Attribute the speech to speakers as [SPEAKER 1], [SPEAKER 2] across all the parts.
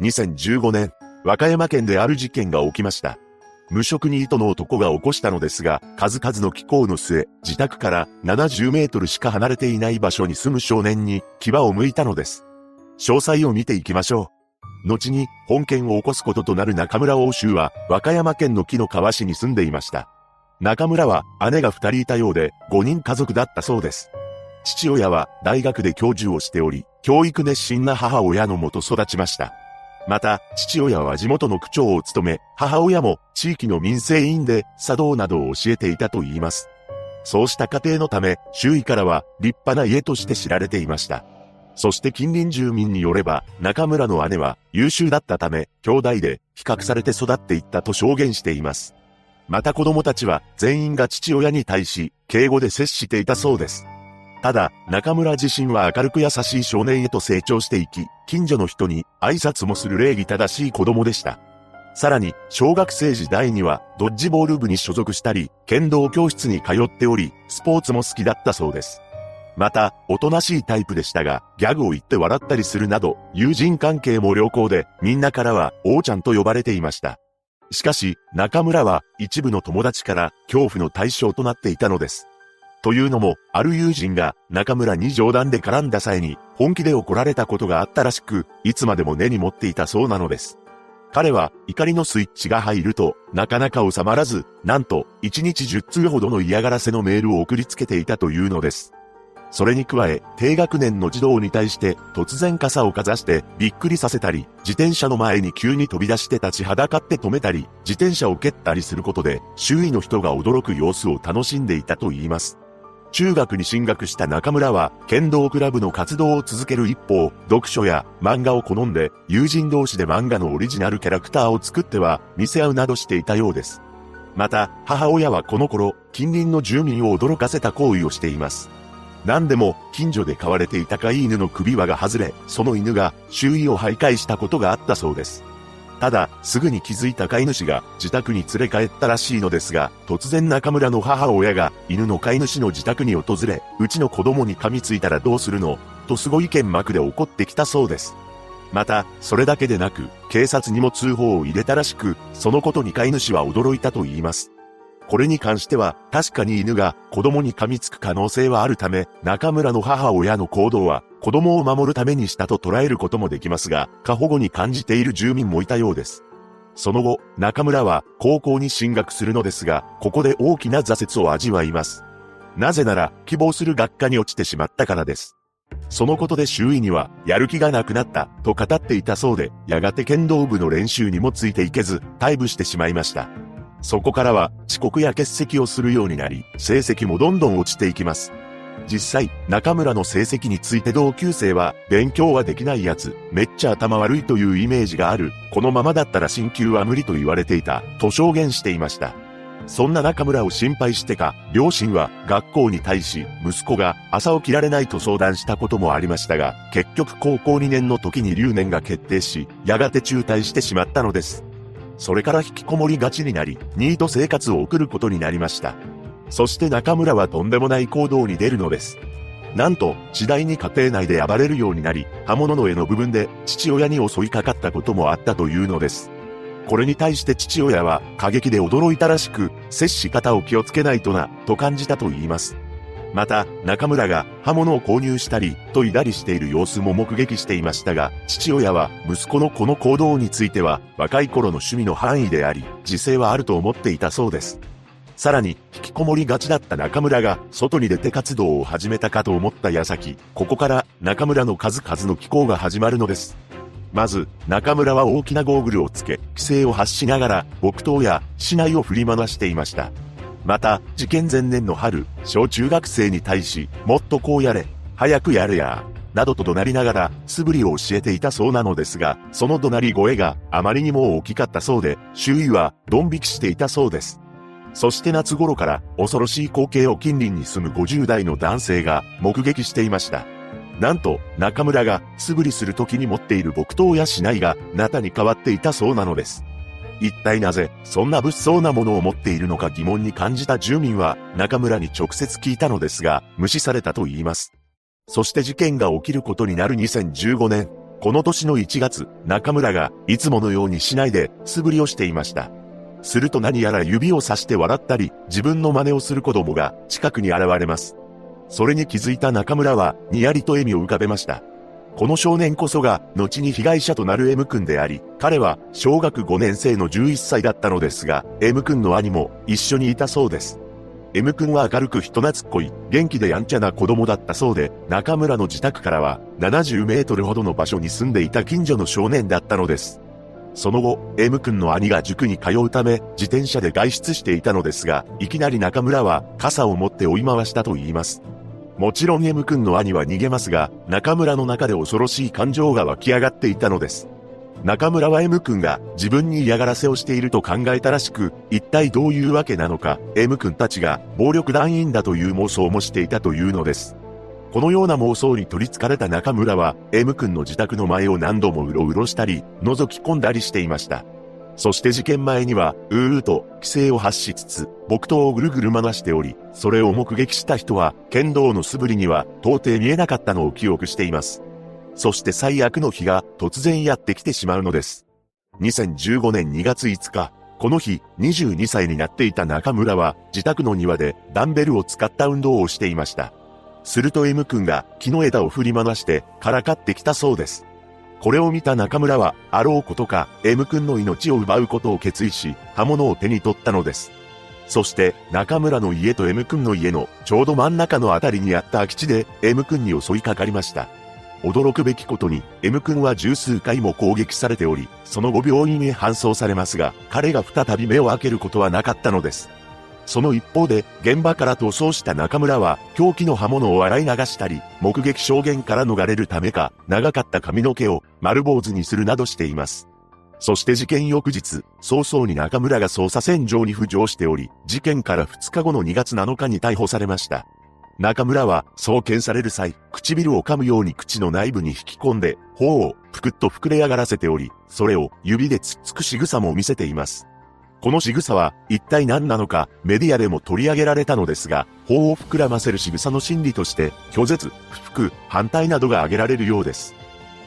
[SPEAKER 1] 2015年、和歌山県である事件が起きました。無職に糸の男が起こしたのですが、数々の気候の末、自宅から70メートルしか離れていない場所に住む少年に牙を向いたのです。詳細を見ていきましょう。後に本件を起こすこととなる中村欧州は、和歌山県の木の川市に住んでいました。中村は姉が二人いたようで、五人家族だったそうです。父親は大学で教授をしており、教育熱心な母親のもと育ちました。また、父親は地元の区長を務め、母親も地域の民生委員で茶道などを教えていたと言います。そうした家庭のため、周囲からは立派な家として知られていました。そして近隣住民によれば、中村の姉は優秀だったため、兄弟で比較されて育っていったと証言しています。また子供たちは全員が父親に対し、敬語で接していたそうです。ただ、中村自身は明るく優しい少年へと成長していき、近所の人に挨拶もする礼儀正しい子供でした。さらに、小学生時代には、ドッジボール部に所属したり、剣道教室に通っており、スポーツも好きだったそうです。また、おとなしいタイプでしたが、ギャグを言って笑ったりするなど、友人関係も良好で、みんなからは、王ちゃんと呼ばれていました。しかし、中村は、一部の友達から、恐怖の対象となっていたのです。というのも、ある友人が中村に冗談で絡んだ際に本気で怒られたことがあったらしく、いつまでも根に持っていたそうなのです。彼は怒りのスイッチが入ると、なかなか収まらず、なんと1日10通ほどの嫌がらせのメールを送りつけていたというのです。それに加え、低学年の児童に対して突然傘をかざしてびっくりさせたり、自転車の前に急に飛び出して立ちはだかって止めたり、自転車を蹴ったりすることで、周囲の人が驚く様子を楽しんでいたと言います。中学に進学した中村は、剣道クラブの活動を続ける一方、読書や漫画を好んで、友人同士で漫画のオリジナルキャラクターを作っては、見せ合うなどしていたようです。また、母親はこの頃、近隣の住民を驚かせた行為をしています。何でも、近所で飼われていた飼い犬の首輪が外れ、その犬が周囲を徘徊したことがあったそうです。ただ、すぐに気づいた飼い主が自宅に連れ帰ったらしいのですが、突然中村の母親が犬の飼い主の自宅に訪れ、うちの子供に噛みついたらどうするの？とすごい剣幕で怒ってきたそうです。また、それだけでなく、警察にも通報を入れたらしく、そのことに飼い主は驚いたと言います。これに関しては、確かに犬が子供に噛みつく可能性はあるため、中村の母親の行動は、子供を守るためにしたと捉えることもできますが、過保護に感じている住民もいたようです。その後、中村は高校に進学するのですが、ここで大きな挫折を味わいます。なぜなら、希望する学科に落ちてしまったからです。そのことで周囲には、やる気がなくなった、と語っていたそうで、やがて剣道部の練習にもついていけず、退部してしまいました。そこからは遅刻や欠席をするようになり、成績もどんどん落ちていきます。実際、中村の成績について同級生は、勉強はできないやつ、めっちゃ頭悪いというイメージがある、このままだったら進級は無理と言われていた、と証言していました。そんな中村を心配してか、両親は学校に対し、息子が朝起きられないと相談したこともありましたが、結局高校2年の時に留年が決定し、やがて中退してしまったのです。それから引きこもりがちになり、ニート生活を送ることになりました。そして中村はとんでもない行動に出るのです。なんと、次第に家庭内で暴れるようになり、刃物の柄の部分で父親に襲いかかったこともあったというのです。これに対して父親は過激で驚いたらしく、接し方を気をつけないとな、と感じたと言います。また、中村が刃物を購入したり、といだりしている様子も目撃していましたが、父親は息子のこの行動については、若い頃の趣味の範囲であり、自制はあると思っていたそうです。さらに、引きこもりがちだった中村が、外に出て活動を始めたかと思った矢先、ここから中村の数々の機構が始まるのです。まず、中村は大きなゴーグルをつけ、規制を発しながら、木刀や市内を振り回していました。また、事件前年の春、小中学生に対し、もっとこうやれ、早くやれや、などと怒鳴りながら、素振りを教えていたそうなのですが、その怒鳴り声があまりにも大きかったそうで、周囲はドン引きしていたそうです。そして夏頃から恐ろしい光景を近隣に住む50代の男性が目撃していました。なんと、中村が素振りする時に持っている木刀やしないが、ナタに変わっていたそうなのです。一体なぜ、そんな物騒なものを持っているのか疑問に感じた住民は、中村に直接聞いたのですが、無視されたと言います。そして事件が起きることになる2015年、この年の1月、中村がいつものようにしないで素振りをしていました。すると何やら指をさして笑ったり、自分の真似をする子供が近くに現れます。それに気づいた中村は、にやりと笑みを浮かべました。この少年こそが、後に被害者となる M 君であり、彼は、小学5年生の11歳だったのですが、M 君の兄も、一緒にいたそうです。M 君は明るく人懐っこい、元気でやんちゃな子供だったそうで、中村の自宅からは、70メートルほどの場所に住んでいた近所の少年だったのです。その後、M 君の兄が塾に通うため、自転車で外出していたのですが、いきなり中村は傘を持って追い回したと言います。もちろん M 君の兄は逃げますが、中村の中で恐ろしい感情が湧き上がっていたのです。中村は M 君が自分に嫌がらせをしていると考えたらしく、一体どういうわけなのか、M 君たちが暴力団員だという妄想もしていたというのです。このような妄想に取り憑かれた中村は、M 君の自宅の前を何度もうろうろしたり、覗き込んだりしていました。そして事件前には、うーうと、規制を発しつつ、木刀をぐるぐる回しており、それを目撃した人は、剣道の素振りには、到底見えなかったのを記憶しています。そして最悪の日が、突然やってきてしまうのです。2015年2月5日、この日、22歳になっていた中村は、自宅の庭で、ダンベルを使った運動をしていました。すると M 君が、木の枝を振り回して、からかってきたそうです。これを見た中村は、あろうことか、M 君の命を奪うことを決意し、刃物を手に取ったのです。そして、中村の家と M 君の家のちょうど真ん中のあたりにあった空き地で M 君に襲いかかりました。驚くべきことに、M 君は十数回も攻撃されており、その後病院へ搬送されますが、彼が再び目を開けることはなかったのです。その一方で、現場から逃走した中村は、凶器の刃物を洗い流したり、目撃証言から逃れるためか、長かった髪の毛を丸坊主にするなどしています。そして事件翌日、早々に中村が捜査線上に浮上しており、事件から2日後の2月7日に逮捕されました。中村は送検される際、唇を噛むように口の内部に引き込んで、頬をぷくっと膨れ上がらせており、それを指でつっつく仕草も見せています。この仕草は一体何なのかメディアでも取り上げられたのですが、法を膨らませる仕草の心理として、拒絶、不服、反対などが挙げられるようです。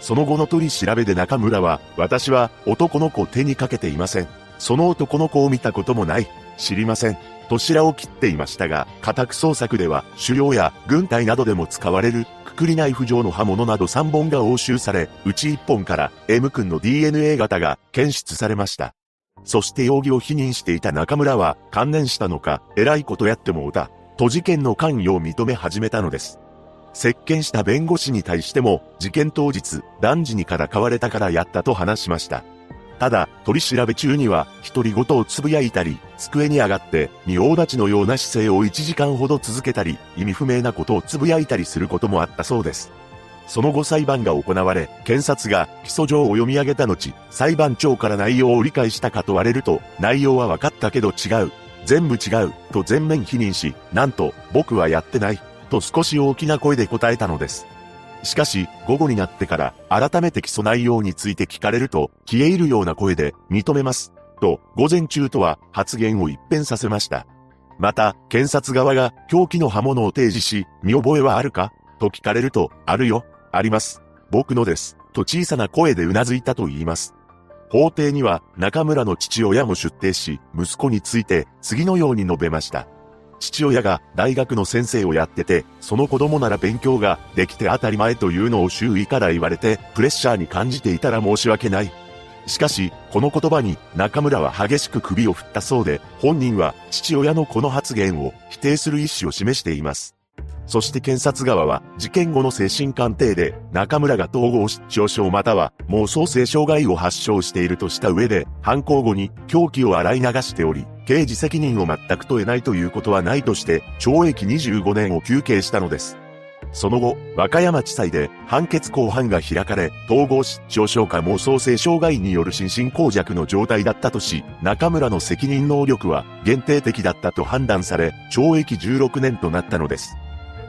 [SPEAKER 1] その後の取り調べで中村は、私は男の子を手にかけていません。その男の子を見たこともない。知りません。と白を切っていましたが、家宅捜索では、狩猟や軍隊などでも使われる、くくりナイフ状の刃物など3本が押収され、うち1本から M 君の DNA 型が検出されました。そして容疑を否認していた中村は、関連したのか、偉いことやってもうた、と事件の関与を認め始めたのです。接見した弁護士に対しても、事件当日、男児にからかわれたからやったと話しました。ただ、取り調べ中には、独り言をつぶやいたり、机に上がって、仁王立ちのような姿勢を1時間ほど続けたり、意味不明なことをつぶやいたりすることもあったそうです。その後裁判が行われ、検察が起訴状を読み上げた後、裁判長から内容を理解したか問われると、内容は分かったけど違う。全部違う。と全面否認し、なんと、僕はやってない。と少し大きな声で答えたのです。しかし、午後になってから、改めて起訴内容について聞かれると、消え入るような声で、認めます。と、午前中とは、発言を一変させました。また、検察側が、凶器の刃物を提示し、見覚えはあるか？と聞かれると、あるよ。あります。僕のです。と小さな声で頷いたと言います。法廷には中村の父親も出廷し、息子について次のように述べました。父親が大学の先生をやってて、その子供なら勉強ができて当たり前というのを周囲から言われて、プレッシャーに感じていたら申し訳ない。しかし、この言葉に中村は激しく首を振ったそうで、本人は父親のこの発言を否定する意思を示しています。そして検察側は事件後の精神鑑定で中村が統合失調症または妄想性障害を発症しているとした上で犯行後に凶器を洗い流しており刑事責任を全く問えないということはないとして懲役25年を求刑したのです。その後、和歌山地裁で判決公判が開かれ、統合失調症か妄想性障害による心神耗弱の状態だったとし、中村の責任能力は限定的だったと判断され、懲役16年となったのです。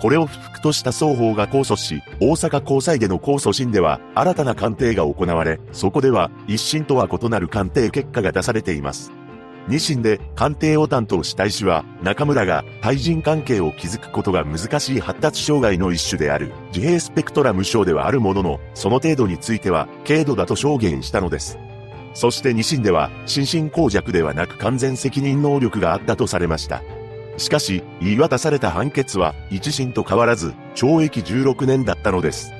[SPEAKER 1] これを不服とした双方が控訴し、大阪高裁での控訴審では新たな鑑定が行われ、そこでは一審とは異なる鑑定結果が出されています。二審で鑑定を担当した医師は、中村が対人関係を築くことが難しい発達障害の一種である、自閉スペクトラム症ではあるものの、その程度については、軽度だと証言したのです。そして二審では、心神耗弱ではなく完全責任能力があったとされました。しかし、言い渡された判決は、一審と変わらず、懲役16年だったのです。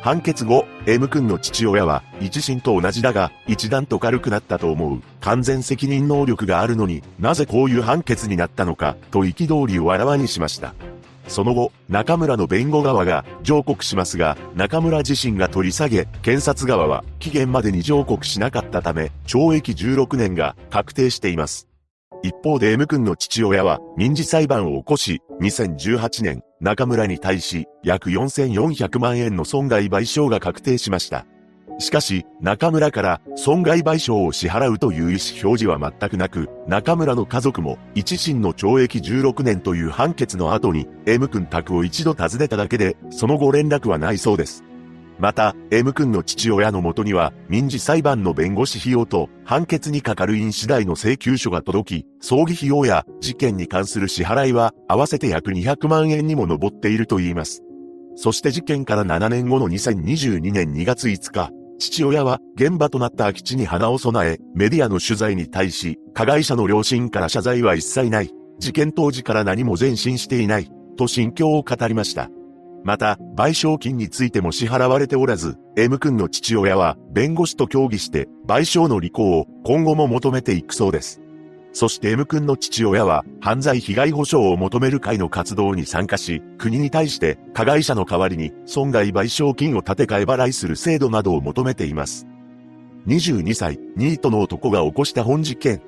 [SPEAKER 1] 判決後、M 君の父親は、一審と同じだが、一段と軽くなったと思う。完全責任能力があるのになぜこういう判決になったのか、と憤りをあらわにしました。その後、中村の弁護側が上告しますが、中村自身が取り下げ、検察側は期限までに上告しなかったため、懲役16年が確定しています。一方で M 君の父親は民事裁判を起こし、2018年、中村に対し約4400万円の損害賠償が確定しました。しかし、中村から損害賠償を支払うという意思表示は全くなく、中村の家族も一審の懲役16年という判決の後に M 君宅を一度訪ねただけで、その後連絡はないそうです。また、M 君の父親のもとには、民事裁判の弁護士費用と、判決にかかる院次第の請求書が届き、葬儀費用や事件に関する支払いは、合わせて約200万円にも上っていると言います。そして事件から7年後の2022年2月5日、父親は現場となった空き地に花を備え、メディアの取材に対し、加害者の両親から謝罪は一切ない。事件当時から何も前進していない。と心境を語りました。また、賠償金についても支払われておらず、M 君の父親は弁護士と協議して賠償の履行を今後も求めていくそうです。そして M 君の父親は犯罪被害保障を求める会の活動に参加し、国に対して加害者の代わりに損害賠償金を立て替え払いする制度などを求めています。22歳、ニートの男が起こした本事件。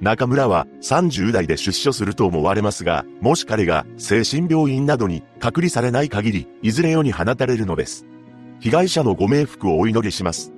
[SPEAKER 1] 中村は30代で出所すると思われますが、もし彼が精神病院などに隔離されない限り、いずれ世に放たれるのです。被害者のご冥福をお祈りします。